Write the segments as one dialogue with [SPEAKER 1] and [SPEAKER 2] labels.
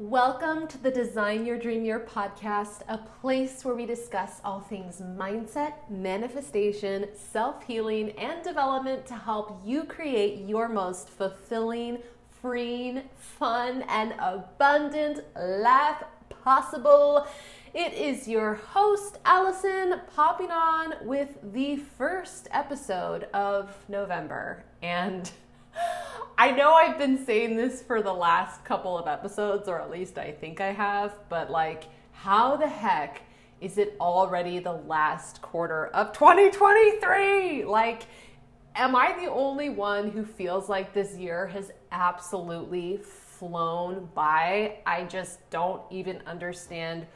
[SPEAKER 1] Welcome to the Design Your Dream Year podcast, a place where we discuss all things mindset, manifestation, self healing, and development to help you create your most fulfilling, freeing, fun, and abundant life possible. It is your host, Allison, popping on with the first episode of November. And I know I've been saying this for the last couple of episodes, or at least I think I have, but like, how the heck is it already the last quarter of 2023? Like, am I the only one who feels like this year has absolutely flown by? I just don't even understand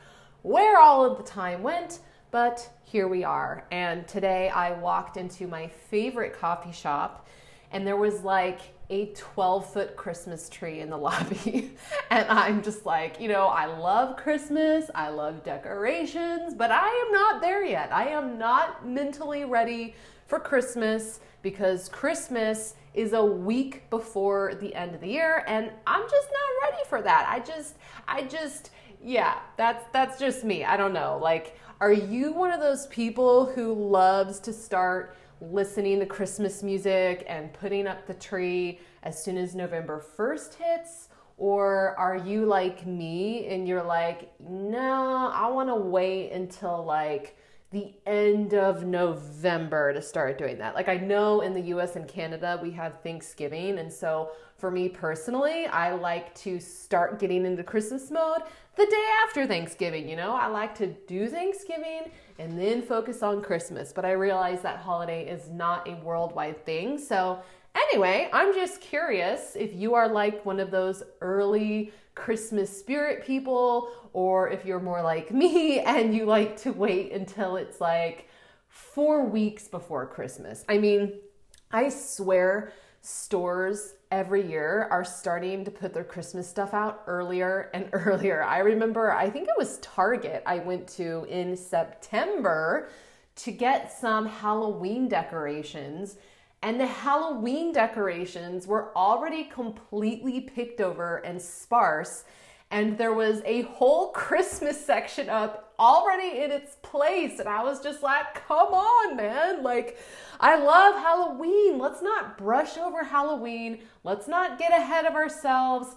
[SPEAKER 1] where all of the time went, but here we are. And today I walked into my favorite coffee shop, and there was like a 12 foot Christmas tree in the lobby. and I'm just like, you know, I love Christmas, I love decorations, but I am not there yet. I am not mentally ready for Christmas because Christmas is a week before the end of the year and I'm just not ready for that. I just I just yeah, that's that's just me. I don't know. Like are you one of those people who loves to start listening to Christmas music and putting up the tree as soon as November 1st hits? Or are you like me and you're like, no, I want to wait until like the end of November to start doing that? Like, I know in the US and Canada we have Thanksgiving. And so for me personally, I like to start getting into Christmas mode the day after Thanksgiving. You know, I like to do Thanksgiving and then focus on Christmas. But I realize that holiday is not a worldwide thing. So, anyway, I'm just curious if you are like one of those early Christmas spirit people, or if you're more like me and you like to wait until it's like four weeks before Christmas. I mean, I swear stores every year are starting to put their Christmas stuff out earlier and earlier. I remember, I think it was Target I went to in September to get some Halloween decorations. And the Halloween decorations were already completely picked over and sparse and there was a whole Christmas section up already in its place. And I was just like, come on, man. Like, I love Halloween. Let's not brush over Halloween. Let's not get ahead of ourselves.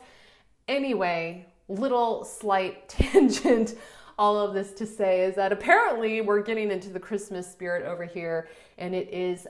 [SPEAKER 1] Anyway, little slight tangent. All of this to say is that apparently we're getting into the Christmas spirit over here, and it is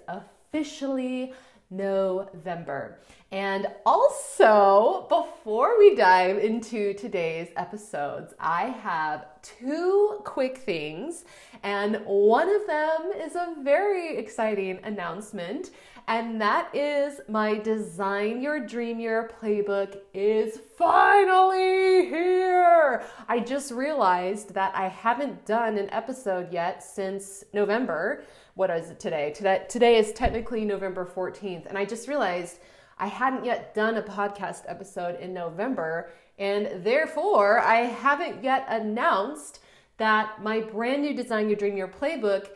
[SPEAKER 1] officially November. And also, before we dive into today's episodes, I have two quick things, and one of them is a very exciting announcement, and that is my Design Your Dream Year playbook is finally here. I just realized that I haven't done an episode yet since November what is it today? Today, today is technically November 14th. And I just realized I hadn't yet done a podcast episode in November. And therefore, I haven't yet announced that my brand new Design Your Dream Year playbook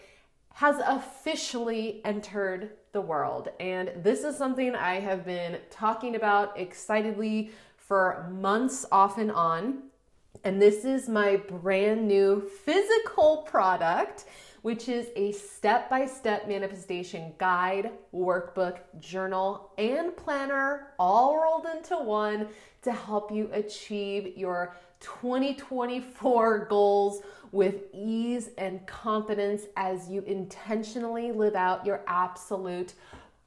[SPEAKER 1] has officially entered the world. And this is something I have been talking about excitedly for months off and on. And this is my brand new physical product which is a step by step manifestation guide, workbook, journal, and planner all rolled into one to help you achieve your 2024 goals with ease and confidence as you intentionally live out your absolute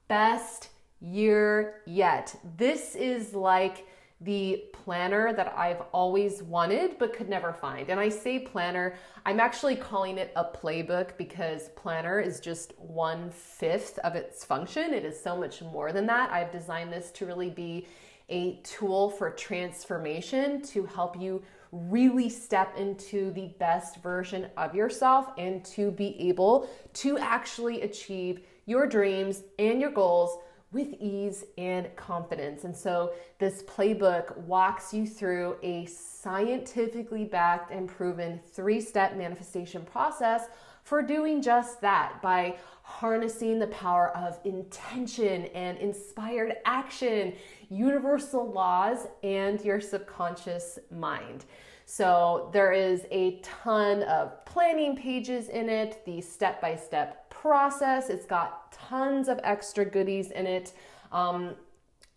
[SPEAKER 1] best year yet. This is like the planner that I've always wanted but could never find. And I say planner, I'm actually calling it a playbook because planner is just one fifth of its function. It is so much more than that. I've designed this to really be a tool for transformation to help you really step into the best version of yourself and to be able to actually achieve your dreams and your goals with ease and confidence. And so, this playbook walks you through a scientifically backed and proven three step manifestation process for doing just that by harnessing the power of intention and inspired action, universal laws, and your subconscious mind. So there is a ton of planning pages in it, the step by step process. It's got tons of extra goodies in it. Um,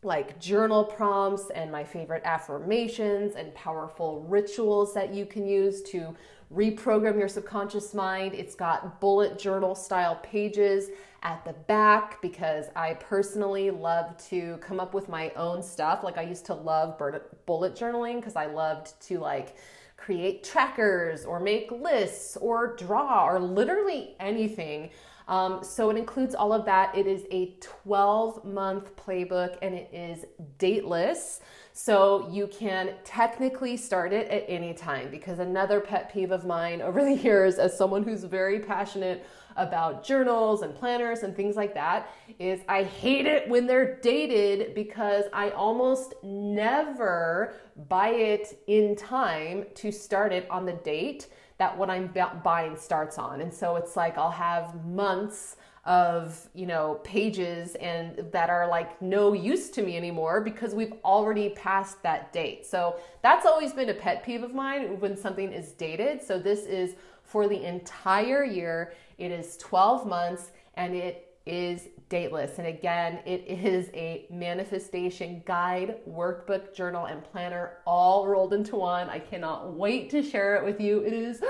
[SPEAKER 1] like journal prompts and my favorite affirmations and powerful rituals that you can use to reprogram your subconscious mind. It's got bullet journal style pages at the back because I personally love to come up with my own stuff. Like I used to love bullet journaling because I loved to like create trackers or make lists or draw or literally anything. Um, so it includes all of that. It is a 12 month playbook and it is dateless. So you can technically start it at any time because another pet peeve of mine over the years, as someone who's very passionate about journals and planners and things like that, is I hate it when they're dated because I almost never buy it in time to start it on the date that what I'm buying starts on. And so it's like I'll have months of you know pages and that are like no use to me anymore because we've already passed that date. So that's always been a pet peeve of mine when something is dated. So this is for the entire year. It is 12 months and it is dateless. And again it is a manifestation guide workbook journal and planner all rolled into one. I cannot wait to share it with you. It is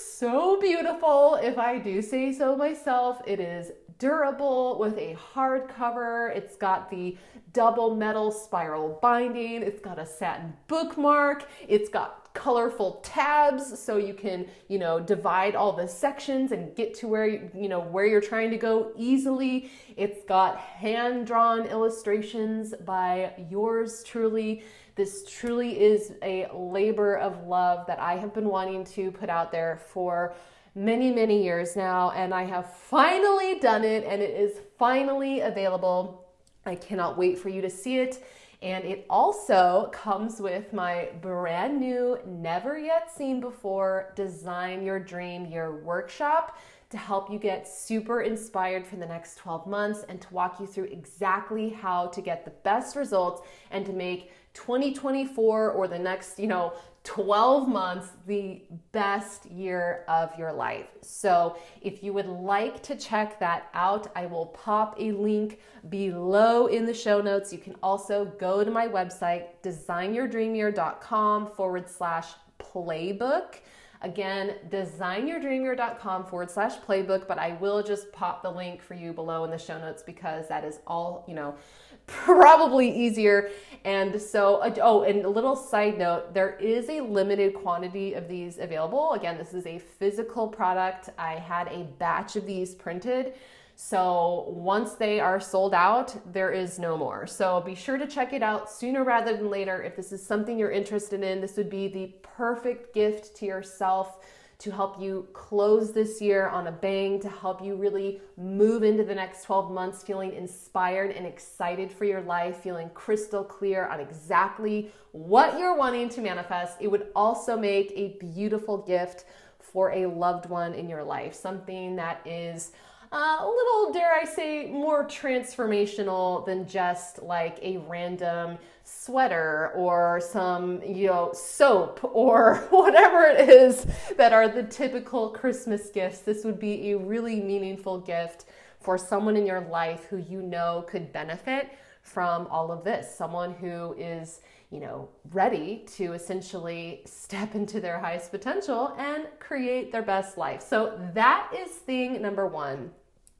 [SPEAKER 1] so beautiful. If i do say so myself it is durable with a hardcover it's got the double metal spiral binding. It's got a satin bookmark. It's got colorful tabs so you can you know divide all the sections and get to where you know where you're trying to go easily. It's got hand drawn illustrations by yours truly. This truly is a labor of love that i have been wanting to put out there for many many years now and i have finally done it and it is finally available. I cannot wait for you to see it. And it also comes with my brand new, never yet seen before Design Your Dream Year workshop to help you get super inspired for the next 12 months and to walk you through exactly how to get the best results and to make 2024 or the next, you know, 12 months the best year of your life. So, if you would like to check that out, I will pop a link below in the show notes. You can also go to my website, designyourdreamyear.com forward slash playbook. Again, designyourdreamyear.com forward slash playbook, but I will just pop the link for you below in the show notes because that is all, you know, probably easier. And so, uh, oh, and a little side note there is a limited quantity of these available. Again, this is a physical product. I had a batch of these printed. So once they are sold out, there is no more. So be sure to check it out sooner rather than later. If this is something you're interested in, this would be the perfect gift to yourself to help you close this year on a bang, to help you really move into the next 12 months feeling inspired and excited for your life, feeling crystal clear on exactly what you're wanting to manifest. It would also make a beautiful gift for a loved one in your life, something that is uh, a little, dare I say, more transformational than just like a random sweater or some, you know, soap or whatever it is that are the typical Christmas gifts. This would be a really meaningful gift for someone in your life who you know could benefit from all of this. Someone who is, you know, ready to essentially step into their highest potential and create their best life. So that is thing number one.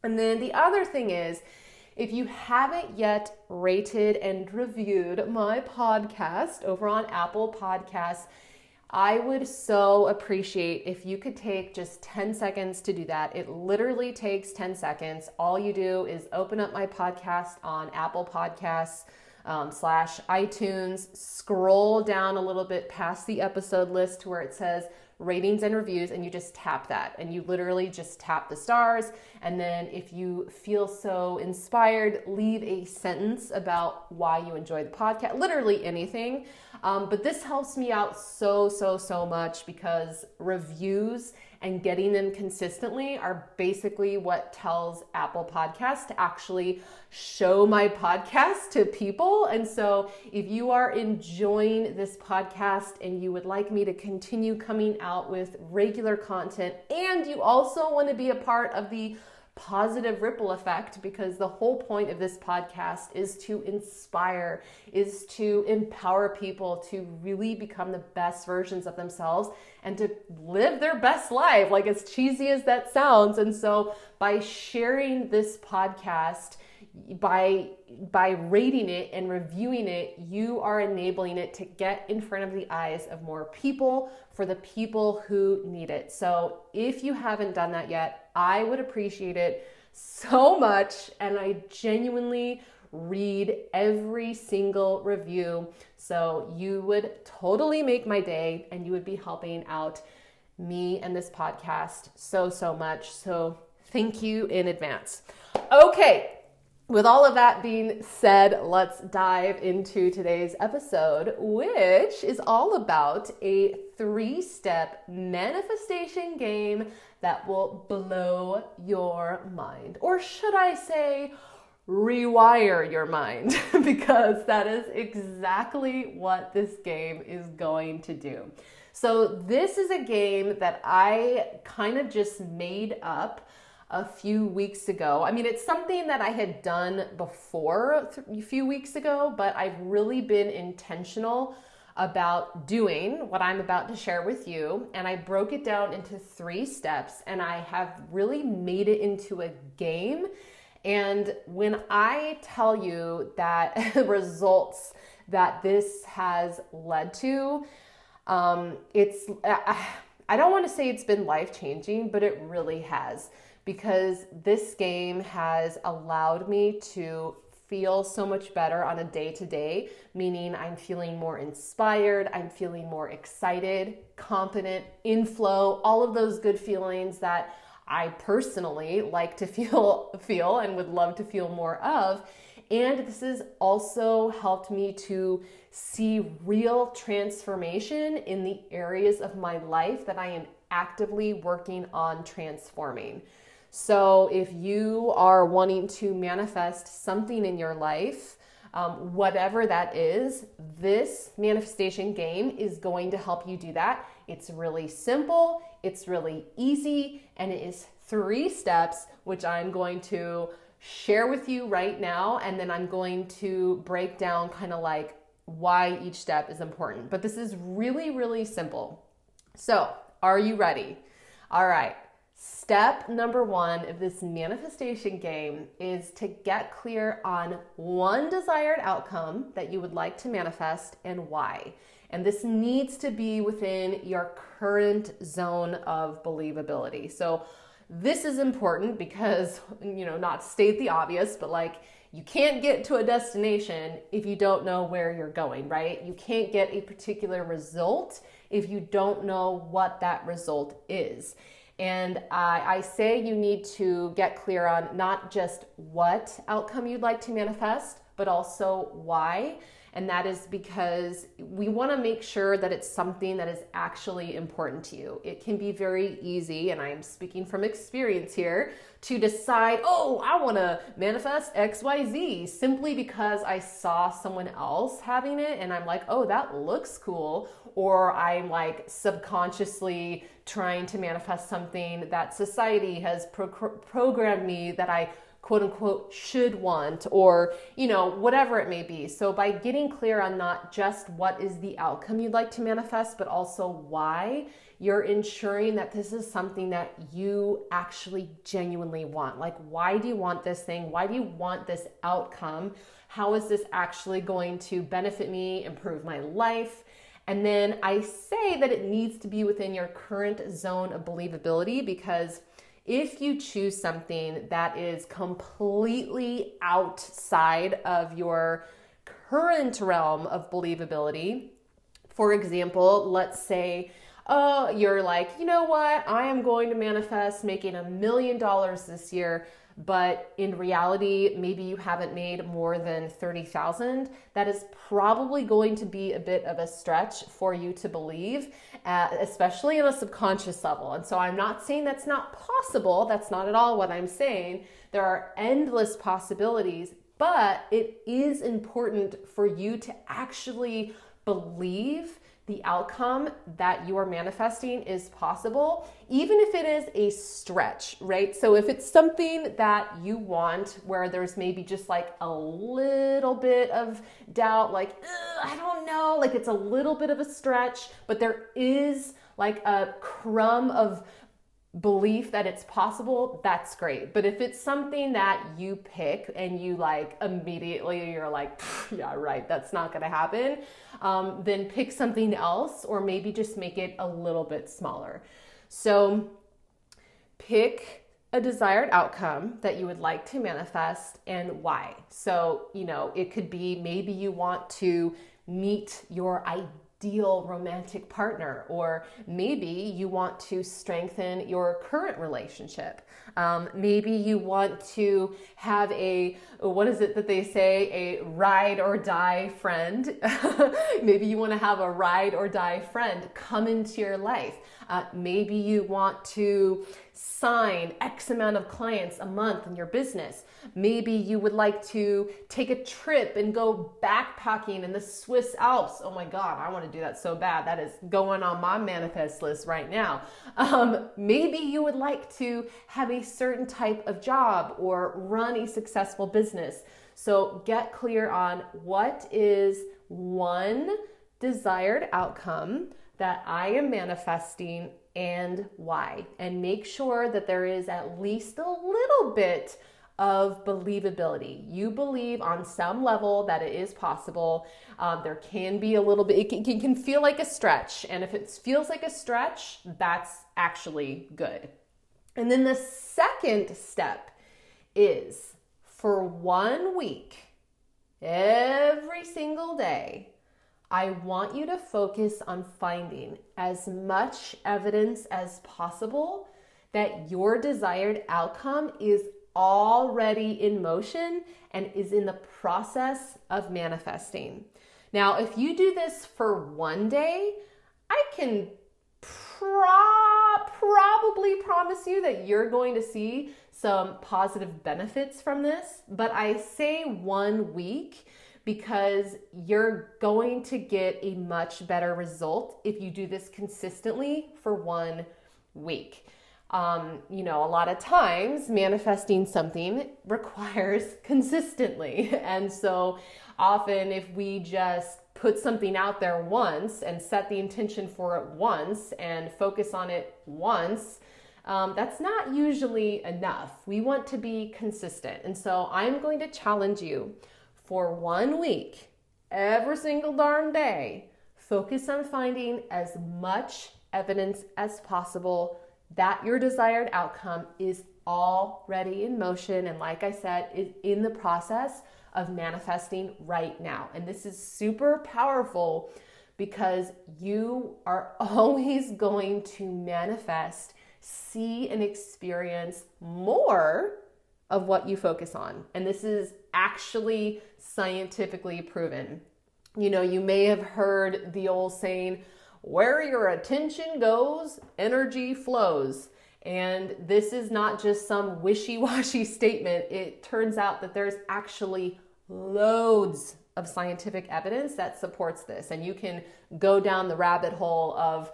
[SPEAKER 1] And then the other thing is, if you haven't yet rated and reviewed my podcast over on Apple Podcasts, I would so appreciate if you could take just 10 seconds to do that. It literally takes 10 seconds. All you do is open up my podcast on Apple Podcasts um, slash iTunes, scroll down a little bit past the episode list to where it says ratings and reviews, and you just tap that. And you literally just tap the stars. And then if you feel so inspired, leave a sentence about why you enjoy the podcast, literally anything. Um, but this helps me out so, so, so much because reviews and getting them consistently are basically what tells Apple Podcasts to actually show my podcast to people. And so if you are enjoying this podcast and you would like me to continue coming out with regular content and you also want to be a part of the positive ripple effect because the whole point of this podcast is to inspire, is to empower people to really become the best versions of themselves and to live their best life, like as cheesy as that sounds. And so by sharing this podcast, by by rating it and reviewing it you are enabling it to get in front of the eyes of more people for the people who need it so if you haven't done that yet i would appreciate it so much and i genuinely read every single review. So you would totally make my day and you would be helping out me and this podcast so so much. So thank you in advance. Okay with all of that being said, let's dive into today's episode, which is all about a three step manifestation game that will blow your mind. Or should I say, rewire your mind, because that is exactly what this game is going to do. So, this is a game that I kind of just made up a few weeks ago. I mean, it's something that I had done before a few weeks ago, but I've really been intentional about doing what I'm about to share with you. And I broke it down into three steps, and I have really made it into a game. And when I tell you that results that this has led to, um, it's, I don't want to say it's been life changing, but it really has because this game has allowed me to feel so much better on a day to day, meaning I'm feeling more inspired, I'm feeling more excited, confident, in flow, all of those good feelings that I personally like to feel feel and would love to feel more of. And this has also helped me to see real transformation in the areas of my life that I am actively working on transforming. So, if you are wanting to manifest something in your life, um, whatever that is, this manifestation game is going to help you do that. It's really simple, it's really easy, and it is three steps, which I'm going to share with you right now. And then I'm going to break down kind of like why each step is important. But this is really, really simple. So, are you ready? All right. Step number one of this manifestation game is to get clear on one desired outcome that you would like to manifest and why. And this needs to be within your current zone of believability. So, this is important because, you know, not state the obvious, but like you can't get to a destination if you don't know where you're going, right? You can't get a particular result if you don't know what that result is. And I, I say you need to get clear on not just what outcome you'd like to manifest, but also why. And that is because we want to make sure that it's something that is actually important to you. It can be very easy, and I am speaking from experience here, to decide, oh, I want to manifest XYZ simply because I saw someone else having it and I'm like, oh, that looks cool. Or I'm like subconsciously trying to manifest something that society has pro- programmed me that I quote unquote should want or you know whatever it may be. So by getting clear on not just what is the outcome you'd like to manifest but also why you're ensuring that this is something that you actually genuinely want. Like why do you want this thing? Why do you want this outcome? How is this actually going to benefit me improve my life? And then i say that it needs to be within your current zone of believability because if you choose something that is completely outside of your current realm of believability, for example, let's say oh, you're like, you know what, I am going to manifest making a million dollars this year but in reality, maybe you haven't made more than 30,000, that is probably going to be a bit of a stretch for you to believe, uh, especially on a subconscious level. And so I'm not saying that's not possible. That's not at all what I'm saying. There are endless possibilities, but it is important for you to actually believe the outcome that you are manifesting is possible, even if it is a stretch, right? So, if it's something that you want where there's maybe just like a little bit of doubt, like, I don't know, like it's a little bit of a stretch, but there is like a crumb of belief that it's possible, that's great. But if it's something that you pick and you like immediately, you're like, yeah, right, that's not gonna happen, um, then pick something else or maybe just make it a little bit smaller. So pick a desired outcome that you would like to manifest and why. So, you know, it could be maybe you want to meet your ideal ideal romantic partner, or maybe you want to strengthen your current relationship. Um, maybe you want to have a, what is it that they say, a ride or die friend. maybe you want to have a ride or die friend come into your life. Uh, maybe you want to sign X amount of clients a month in your business. Maybe you would like to take a trip and go backpacking in the Swiss Alps. Oh my God, I want to do that so bad. That is going on my manifest list right now. Um, maybe you would like to have a certain type of job or run a successful business. So get clear on what is one desired outcome that I am manifesting and why. And make sure that there is at least a little bit of believability. You believe on some level that it is possible. Um, there can be a little bit, it can, it can feel like a stretch. And if it feels like a stretch, that's actually good. And then the second step is for one week, every single day, I want you to focus on finding as much evidence as possible that your desired outcome is already in motion and is in the process of manifesting. Now, if you do this for one day, I can pro- probably promise you that you're going to see some positive benefits from this, but I say one week because you're going to get a much better result if you do this consistently for one week. Um, you know, a lot of times manifesting something requires consistently. And so often, if we just put something out there once and set the intention for it once and focus on it once, um, that's not usually enough. We want to be consistent. And so I'm going to challenge you for one week, every single darn day, focus on finding as much evidence as possible that your desired outcome is already in motion and like I said is in the process of manifesting right now. And this is super powerful because you are always going to manifest, see and experience more of what you focus on. And this is actually scientifically proven. You know, you may have heard the old saying, where your attention goes, energy flows. And this is not just some wishy washy statement. It turns out that there's actually loads of scientific evidence that supports this. And you can go down the rabbit hole of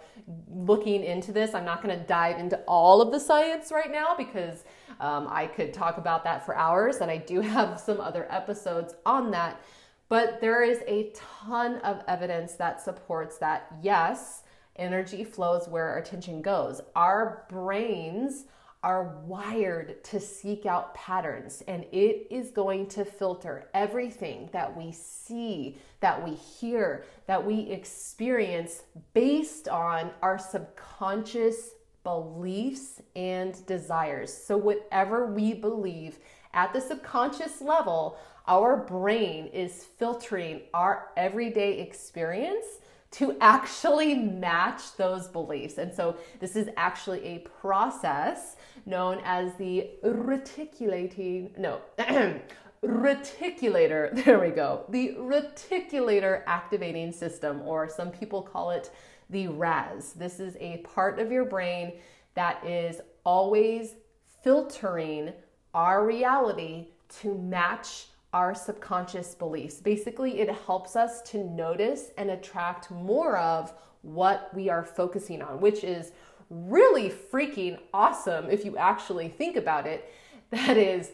[SPEAKER 1] looking into this. I'm not going to dive into all of the science right now because um, I could talk about that for hours. And I do have some other episodes on that. But there is a ton of evidence that supports that, yes, energy flows where our attention goes. Our brains are wired to seek out patterns, and it is going to filter everything that we see, that we hear, that we experience based on our subconscious beliefs and desires. So, whatever we believe at the subconscious level, our brain is filtering our everyday experience to actually match those beliefs. And so this is actually a process known as the reticulating, no, reticulator, there we go, the reticulator activating system, or some people call it the RAS. This is a part of your brain that is always filtering our reality to match our subconscious beliefs. Basically, it helps us to notice and attract more of what we are focusing on, which is really freaking awesome if you actually think about it. That is,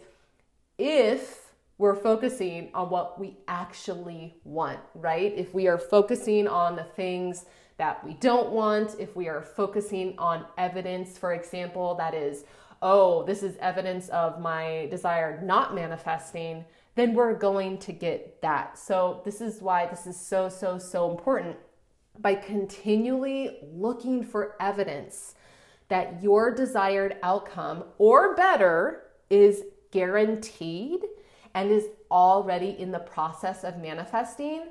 [SPEAKER 1] if we're focusing on what we actually want, right? If we are focusing on the things that we don't want, if we are focusing on evidence, for example, that is, oh, this is evidence of my desire not manifesting, then we're going to get that. So, this is why this is so, so, so important. By continually looking for evidence that your desired outcome or better is guaranteed and is already in the process of manifesting,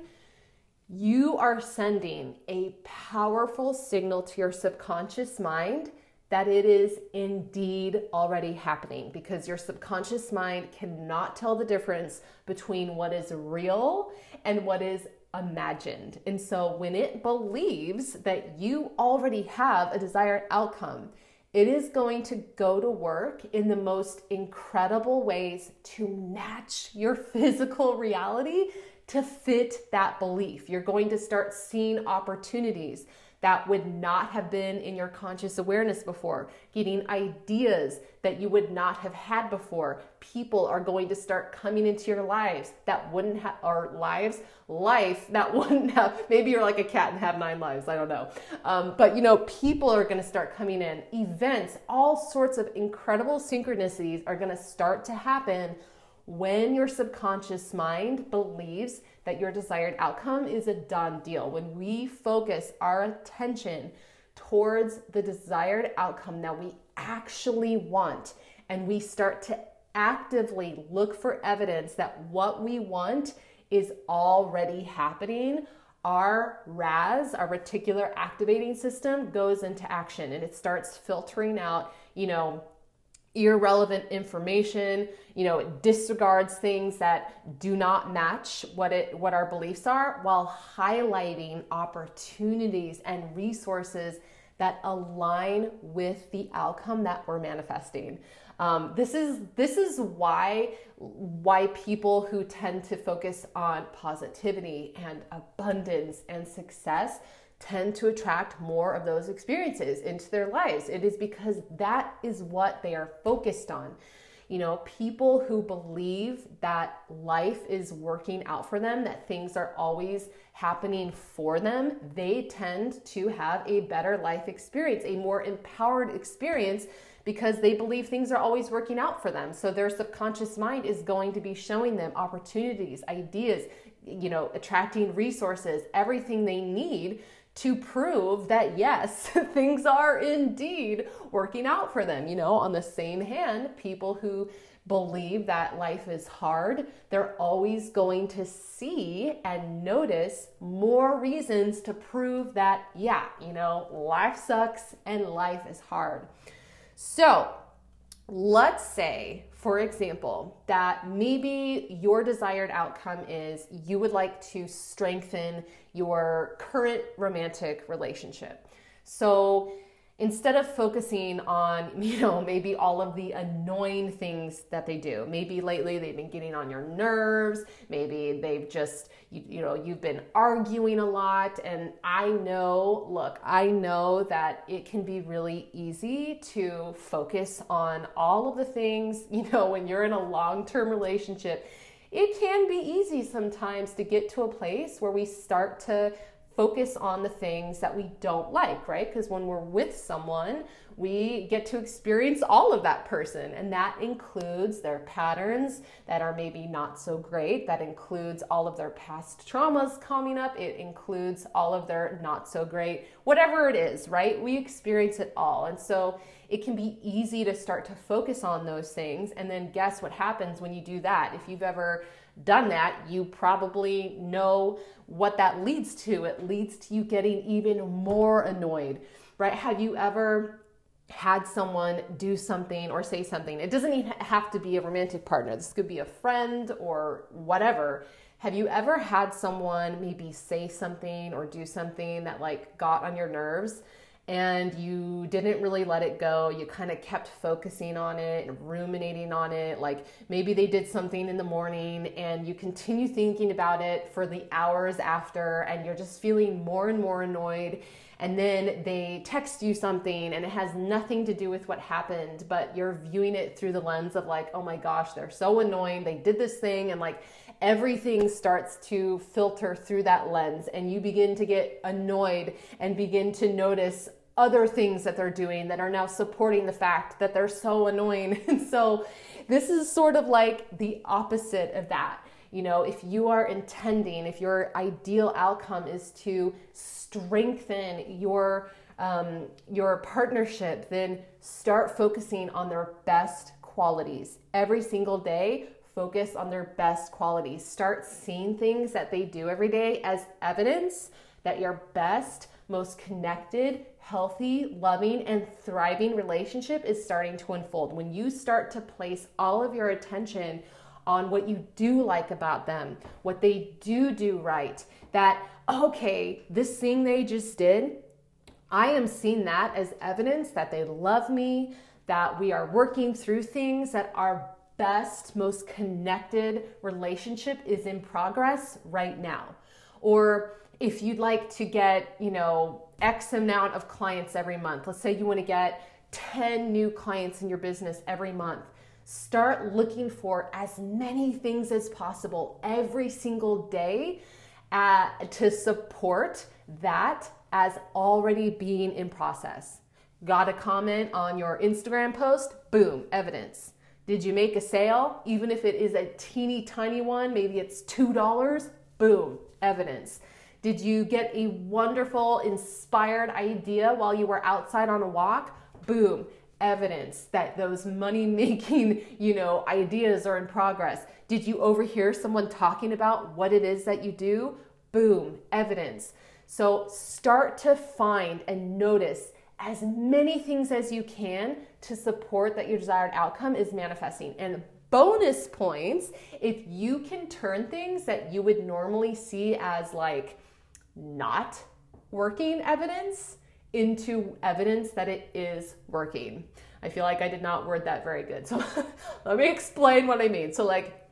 [SPEAKER 1] you are sending a powerful signal to your subconscious mind that it is indeed already happening because your subconscious mind cannot tell the difference between what is real and what is imagined. And so when it believes that you already have a desired outcome, it is going to go to work in the most incredible ways to match your physical reality to fit that belief. You're going to start seeing opportunities that would not have been in your conscious awareness before, getting ideas that you would not have had before. People are going to start coming into your lives that wouldn't have, or lives, life that wouldn't have. Maybe you're like a cat and have nine lives, I don't know. Um, but you know, people are to start coming in. Events, all sorts of incredible synchronicities are to start to happen when your subconscious mind believes that your desired outcome is a done deal, when we focus our attention towards the desired outcome that we actually want, and we start to actively look for evidence that what we want is already happening, our RAS, our reticular activating system, goes into action and it starts filtering out, you know, irrelevant information you know it disregards things that do not match what it what our beliefs are while highlighting opportunities and resources that align with the outcome that we're manifesting. Um, this is this is why why people who tend to focus on positivity and abundance and success tend to attract more of those experiences into their lives. It is because that is what they are focused on. You know, people who believe that life is working out for them, that things are always happening for them, they tend to have a better life experience, a more empowered experience because they believe things are always working out for them. So their subconscious mind is going to be showing them opportunities, ideas, you know, attracting resources, everything they need to prove that yes, things are indeed working out for them. You know, on the same hand, people who believe that life is hard, they're always going to see and notice more reasons to prove that, yeah, you know, life sucks and life is hard. So, let's say for example, that maybe your desired outcome is you would like to strengthen your current romantic relationship. So instead of focusing on, you know, maybe all of the annoying things that they do, maybe lately they've been getting on your nerves, maybe they've just, you, you know, you've been arguing a lot. And I know, look, I know that it can be really easy to focus on all of the things, you know, when you're in a long term relationship. It can be easy sometimes to get to a place where we start to focus on the things that we don't like, right? Because when we're with someone, we get to experience all of that person, and that includes their patterns that are maybe not so great. That includes all of their past traumas coming up. It includes all of their not so great, whatever it is, right? We experience it all. And so it can be easy to start to focus on those things. And then guess what happens when you do that? If you've ever done that, you probably know what that leads to. It leads to you getting even more annoyed, right? Have you ever had someone do something or say something? It doesn't even have to be a romantic partner, this could be a friend or whatever. Have you ever had someone maybe say something or do something that like got on your nerves? And you didn't really let it go. You kind of kept focusing on it and ruminating on it. Like maybe they did something in the morning and you continue thinking about it for the hours after, and you're just feeling more and more annoyed. And then they text you something and it has nothing to do with what happened, but you're viewing it through the lens of like, oh my gosh, they're so annoying. They did this thing. And like everything starts to filter through that lens and you begin to get annoyed and begin to notice other things that they're doing that are now supporting the fact that they're so annoying. And so this is sort of like the opposite of that. You know, if you are intending, if your ideal outcome is to strengthen your um, your partnership, then start focusing on their best qualities every single day. Focus on their best qualities. Start seeing things that they do every day as evidence that your best, most connected, healthy, loving, and thriving relationship is starting to unfold. When you start to place all of your attention on what you do like about them, what they do do right, that, okay, this thing they just did, I am seeing that as evidence that they love me, that we are working through things, that our best, most connected relationship is in progress right now. Or if you'd like to get, you know, X amount of clients every month, let's say you want to get 10 new clients in your business every month, start looking for as many things as possible every single day uh, to support that as already being in process. Got a comment on your Instagram post? Boom, evidence. Did you make a sale? Even if it is a teeny tiny one, maybe it's $2, boom, evidence. Did you get a wonderful, inspired idea while you were outside on a walk? Boom, evidence that those money making, you know, ideas are in progress. Did you overhear someone talking about what it is that you do? Boom, evidence. So start to find and notice as many things as you can to support that your desired outcome is manifesting. And bonus points if you can turn things that you would normally see as like not working evidence into evidence that it is working. I feel like I did not word that very good. So let me explain what I mean. So, like,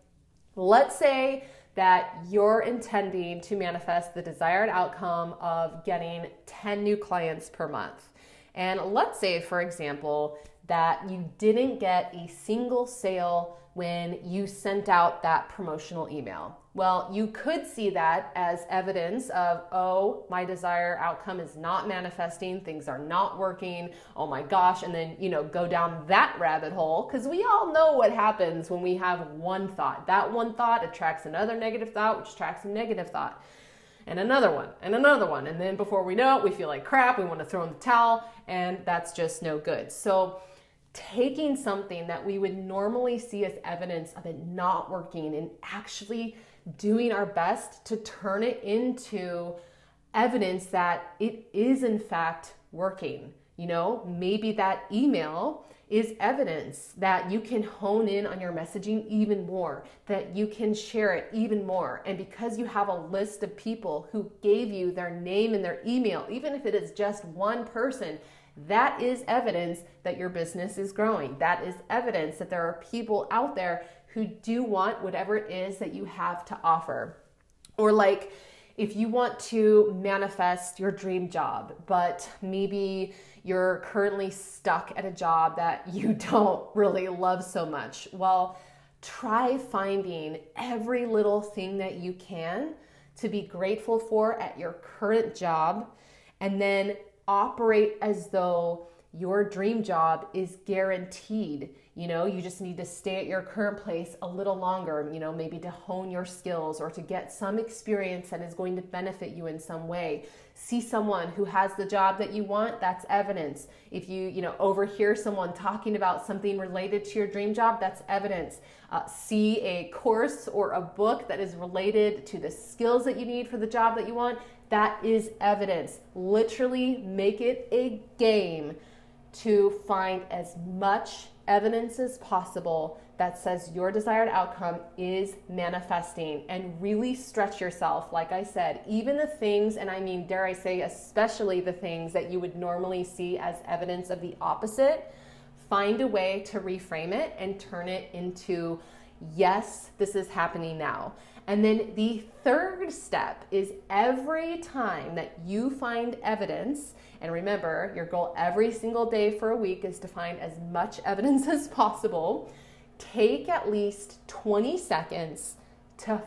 [SPEAKER 1] let's say that you're intending to manifest the desired outcome of getting 10 new clients per month. And let's say, for example, that you didn't get a single sale when you sent out that promotional email. Well, you could see that as evidence of, oh, my desire outcome is not manifesting, things are not working, oh my gosh, and then, you know, go down that rabbit hole because we all know what happens when we have one thought. That one thought attracts another negative thought, which attracts a negative thought. And another one, and another one. And then before we know it, we feel like crap, we want to throw in the towel, and that's just no good. So, taking something that we would normally see as evidence of it not working and actually doing our best to turn it into evidence that it is in fact working. You know, maybe that email is evidence that you can hone in on your messaging even more, that you can share it even more. And because you have a list of people who gave you their name and their email, even if it is just one person, that is evidence that your business is growing. That is evidence that there are people out there who do want whatever it is that you have to offer. Or, like, if you want to manifest your dream job, but maybe you're currently stuck at a job that you don't really love so much, well, try finding every little thing that you can to be grateful for at your current job and then operate as though your dream job is guaranteed. You know, you just need to stay at your current place a little longer, you know, maybe to hone your skills or to get some experience that is going to benefit you in some way. See someone who has the job that you want, that's evidence. If you, you know, overhear someone talking about something related to your dream job, that's evidence. Uh, see a course or a book that is related to the skills that you need for the job that you want, that is evidence. Literally make it a game to find as much evidence as possible that says your desired outcome is manifesting and really stretch yourself. Like I said, even the things, and I mean, dare I say, especially the things that you would normally see as evidence of the opposite, find a way to reframe it and turn it into, yes, this is happening now. And then the third step is every time that you find evidence, and remember, your goal every single day for a week is to find as much evidence as possible. Take at least 20 seconds to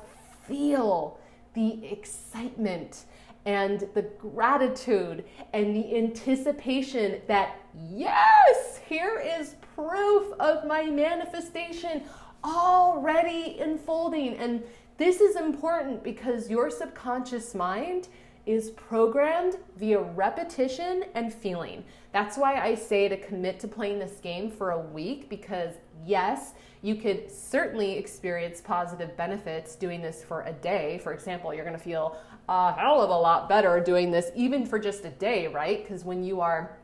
[SPEAKER 1] feel the excitement and the gratitude and the anticipation that, yes, here is proof of my manifestation already unfolding. And this is important because your subconscious mind is programmed via repetition and feeling. That's why I say to commit to playing this game for a week because, yes, you could certainly experience positive benefits doing this for a day. For example, you're gonna feel a hell of a lot better doing this even for just a day, right? Because when you are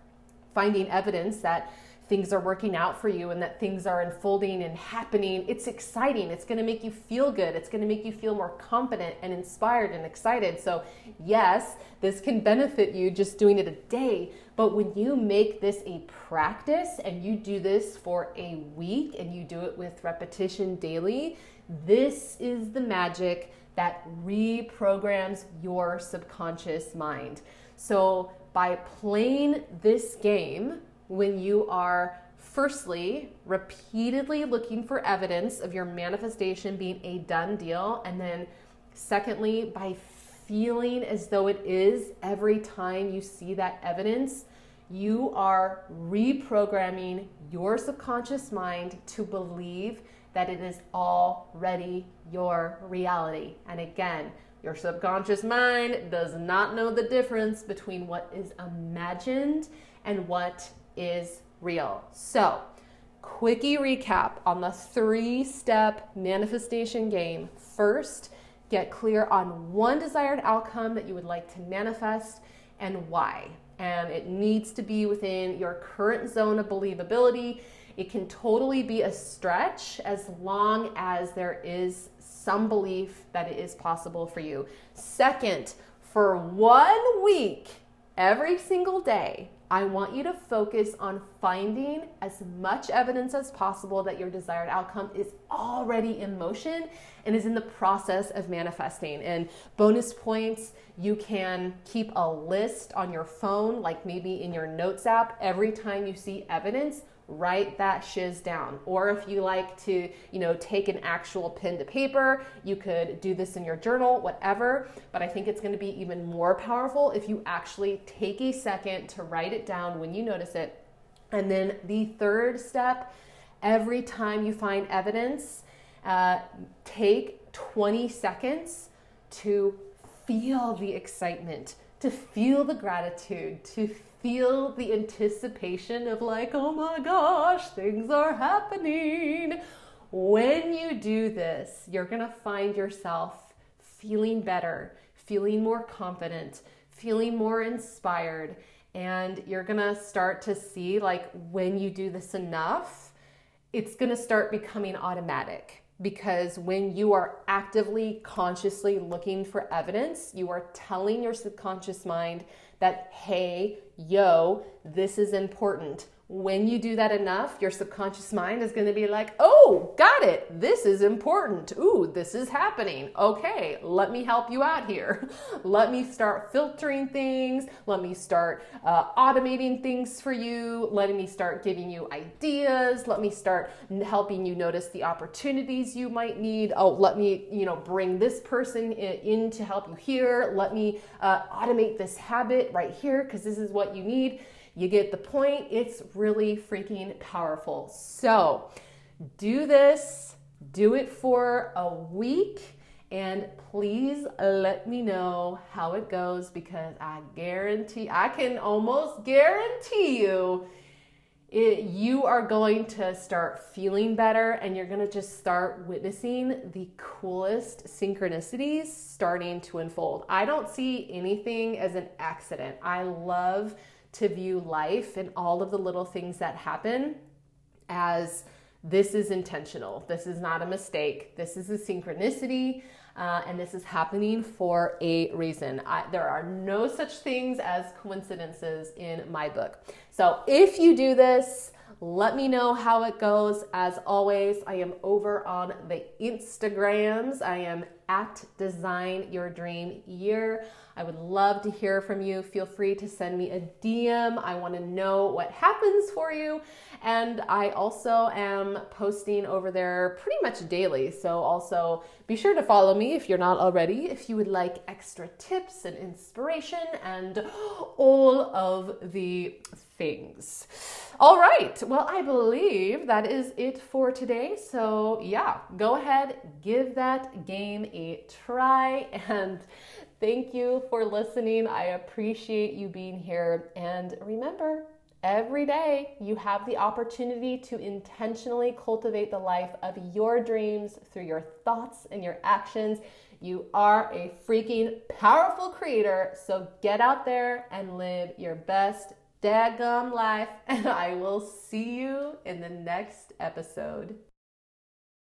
[SPEAKER 1] finding evidence that things are working out for you and that things are unfolding and happening. It's exciting. It's going to make you feel good. It's going to make you feel more confident and inspired and excited. So, yes, this can benefit you just doing it a day. But when you make this a practice and you do this for a week and you do it with repetition daily, this is the magic that reprograms your subconscious mind. So, by playing this game, when you are firstly repeatedly looking for evidence of your manifestation being a done deal and then secondly by feeling as though it is every time you see that evidence you are reprogramming your subconscious mind to believe that it is already your reality. And again your subconscious mind does not know the difference between what is imagined and what is real. So, quickie recap on the three step manifestation game. First, get clear on one desired outcome that you would like to manifest and why. And it needs to be within your current zone of believability. It can totally be a stretch as long as there is some belief that it is possible for you. Second, for one week, every single day, I want you to focus on finding as much evidence as possible that your desired outcome is already in motion and is in the process of manifesting. And bonus points, you can keep a list on your phone, like maybe in your notes app, every time you see evidence write that shiz down. Or if you like to, you know, take an actual pen to paper, you could do this in your journal, whatever. But I think it's going to be even more powerful if you actually take a second to write it down when you notice it. And then the third step, every time you find evidence, uh, take 20 seconds to feel the excitement, to feel the gratitude, to feel the anticipation of, like, oh my gosh, things are happening. When you do this, you're gonna find yourself feeling better, feeling more confident, feeling more inspired, and you're gonna start to see, like, when you do this enough, it's gonna start becoming automatic because when you are actively, consciously looking for evidence, you are telling your subconscious mind that, hey, yo, this is important when you do that enough, your subconscious mind is going to be like, oh, got it. This is important. Ooh, this is happening. Okay, let me help you out here. let me start filtering things. Let me start uh, automating things for you. Letting me start giving you ideas. Let me start helping you notice the opportunities you might need. Oh, let me, you know, bring this person in to help you here. Let me uh, automate this habit right here because this is what you need You get the point. It's really freaking powerful. So do this, do it for a week. And please let me know how it goes because I guarantee, I can almost guarantee you it, you are going to start feeling better and you're going to just start witnessing the coolest synchronicities starting to unfold. I don't see anything as an accident. I love to view life and all of the little things that happen as this is intentional. This is not a mistake. This is a synchronicity. Uh, and this is happening for a reason. I, there are no such things as coincidences in my book. So if you do this, let me know how it goes. As always, I am over on the Instagrams. I am at Design Your Dream Year. I would love to hear from you. Feel free to send me a DM. I want to know what happens for you. And I also am posting over there pretty much daily. So also be sure to follow me if you're not already, if you would like extra tips and inspiration and all of the things. All right. Well, I believe that is it for today. So, yeah, go ahead, give that game a try and Thank you for listening. I appreciate you being here. And remember, every day you have the opportunity to intentionally cultivate the life of your dreams through your thoughts and your actions. You are a freaking powerful creator. So get out there and live your best daggum life. And I will see you in the next episode.